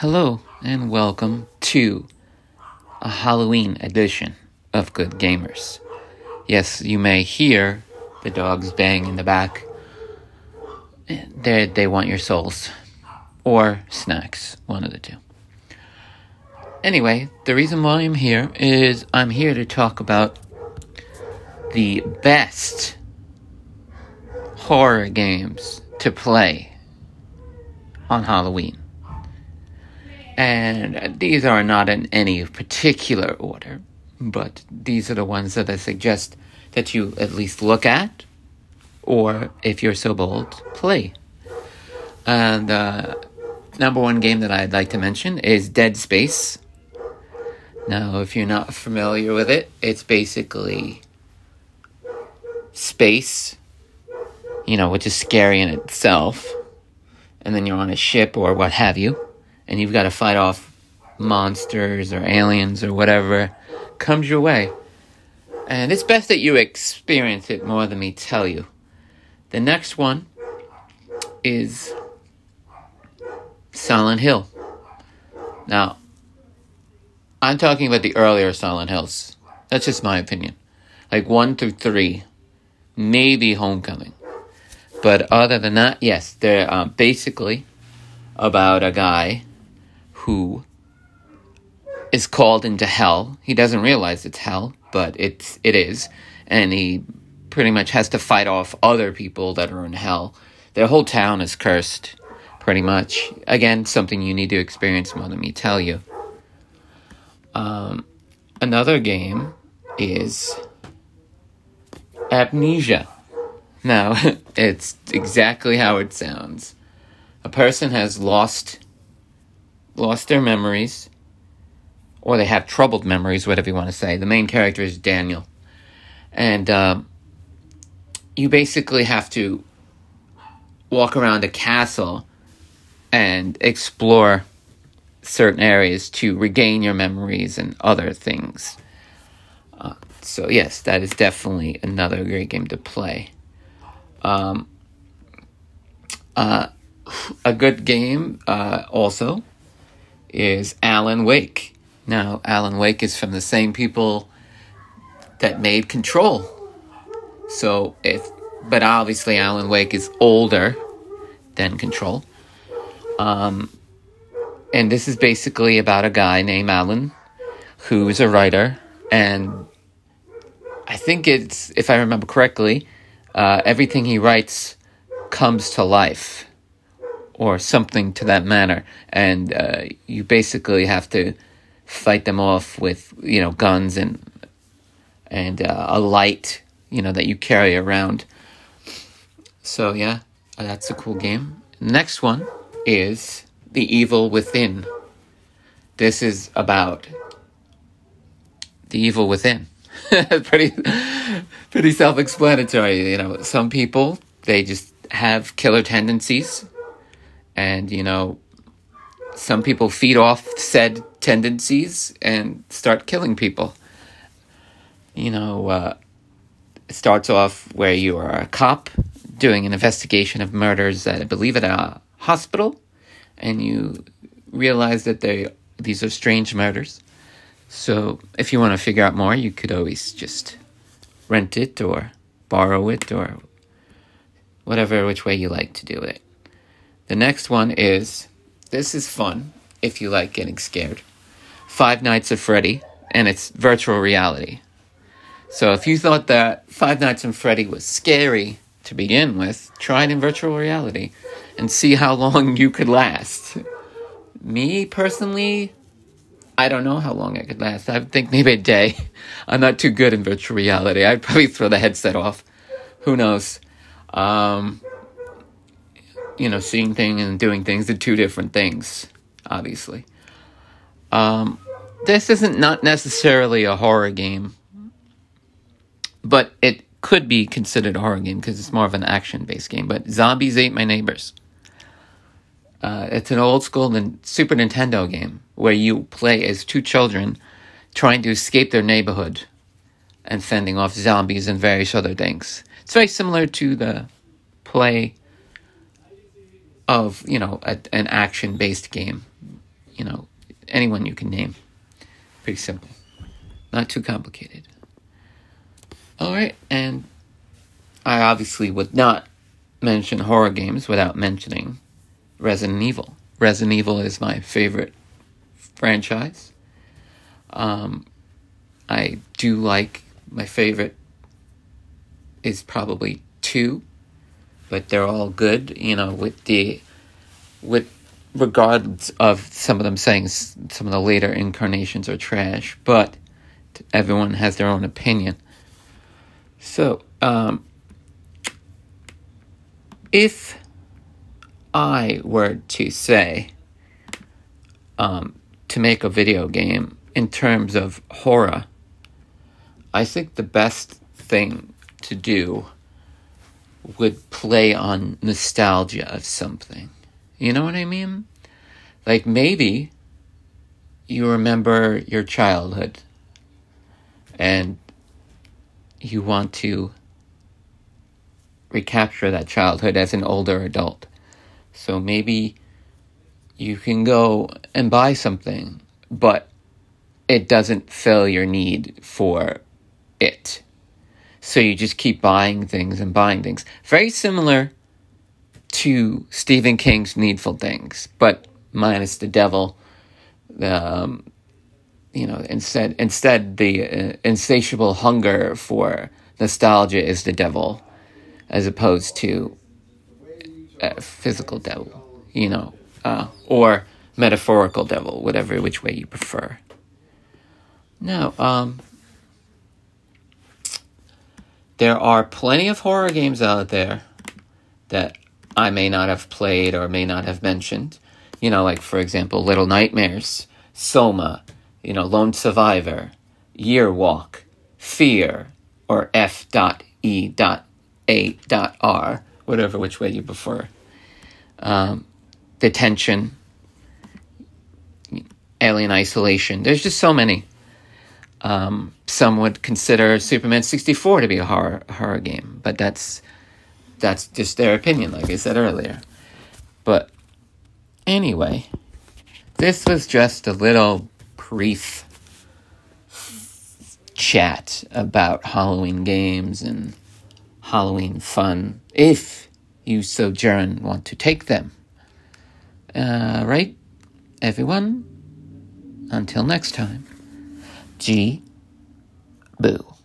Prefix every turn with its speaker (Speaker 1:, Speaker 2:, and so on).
Speaker 1: Hello, and welcome to a Halloween edition of Good Gamers. Yes, you may hear the dogs bang in the back. They, they want your souls. Or snacks, one of the two. Anyway, the reason why I'm here is I'm here to talk about the best horror games to play on Halloween. And these are not in any particular order, but these are the ones that I suggest that you at least look at, or if you're so bold, play. And uh, number one game that I'd like to mention is Dead Space. Now, if you're not familiar with it, it's basically space, you know, which is scary in itself, and then you're on a ship or what have you and you've got to fight off monsters or aliens or whatever comes your way. And it's best that you experience it more than me tell you. The next one is Silent Hill. Now, I'm talking about the earlier Silent Hills. That's just my opinion. Like 1 through 3, maybe Homecoming. But other than that, yes, they're uh, basically about a guy who is called into hell. He doesn't realize it's hell, but it's it is, and he pretty much has to fight off other people that are in hell. Their whole town is cursed, pretty much. Again, something you need to experience more than me tell you. Um, another game is Amnesia. Now, it's exactly how it sounds. A person has lost lost their memories, or they have troubled memories, whatever you want to say. The main character is Daniel. And um, you basically have to walk around a castle and explore certain areas to regain your memories and other things. Uh, so, yes, that is definitely another great game to play. Um, uh, a good game uh, also is Alan Wake. Now, Alan Wake is from the same people that made Control. So, if, but obviously, Alan Wake is older than Control. Um, and this is basically about a guy named Alan who is a writer. And I think it's, if I remember correctly, uh, everything he writes comes to life or something to that manner, and uh, you basically have to fight them off with you know guns and and uh, a light you know that you carry around. So yeah, that's a cool game. Next one is The Evil Within. This is about the evil within. pretty pretty self-explanatory, you know. Some people they just have killer tendencies and, you know, some people feed off said tendencies and start killing people. You know, uh, it starts off where you are a cop doing an investigation of murders at, I believe, at a hospital, and you realize that they these are strange murders. So, if you want to figure out more, you could always just rent it or borrow it or whatever which way you like to do it. The next one is this is fun if you like getting scared. Five Nights at Freddy, and it's virtual reality. So if you thought that Five Nights at Freddy was scary to begin with, try it in virtual reality and see how long you could last. Me personally, I don't know how long I could last. I think maybe a day. I'm not too good in virtual reality. I'd probably throw the headset off. Who knows? Um, you know, seeing things and doing things are two different things, obviously. Um, this isn't not necessarily a horror game, but it could be considered a horror game because it's more of an action based game. But Zombies Ate My Neighbors. Uh, it's an old school Super Nintendo game where you play as two children trying to escape their neighborhood and fending off zombies and various other things. It's very similar to the play of you know a, an action based game you know, anyone you can name. Pretty simple. Not too complicated. All right, and I obviously would not mention horror games without mentioning Resident Evil. Resident Evil is my favorite franchise. Um, I do like my favorite is probably two, but they're all good. You know, with the with regardless of some of them saying some of the later incarnations are trash, but everyone has their own opinion. So, um, if I were to say um, to make a video game in terms of horror, I think the best thing to do would play on nostalgia of something. You know what I mean? Like maybe you remember your childhood and you want to recapture that childhood as an older adult. So maybe you can go and buy something, but it doesn't fill your need for it. So you just keep buying things and buying things. Very similar to Stephen King's Needful Things, but minus the devil. Um, you know, instead, instead the uh, insatiable hunger for nostalgia is the devil, as opposed to a physical devil. You know, uh, or metaphorical devil, whatever which way you prefer. No, um, there are plenty of horror games out there that I may not have played or may not have mentioned. You know, like for example, Little Nightmares, Soma, you know, Lone Survivor, Year Walk, Fear, or F.E.A.R, whatever which way you prefer. Um, Detention, Alien Isolation. There's just so many. Um, some would consider Superman 64 to be a horror horror game, but that's that's just their opinion, like I said earlier. But anyway, this was just a little brief chat about Halloween games and Halloween fun, if you sojourn want to take them. Uh, right, everyone? Until next time, G. Boo.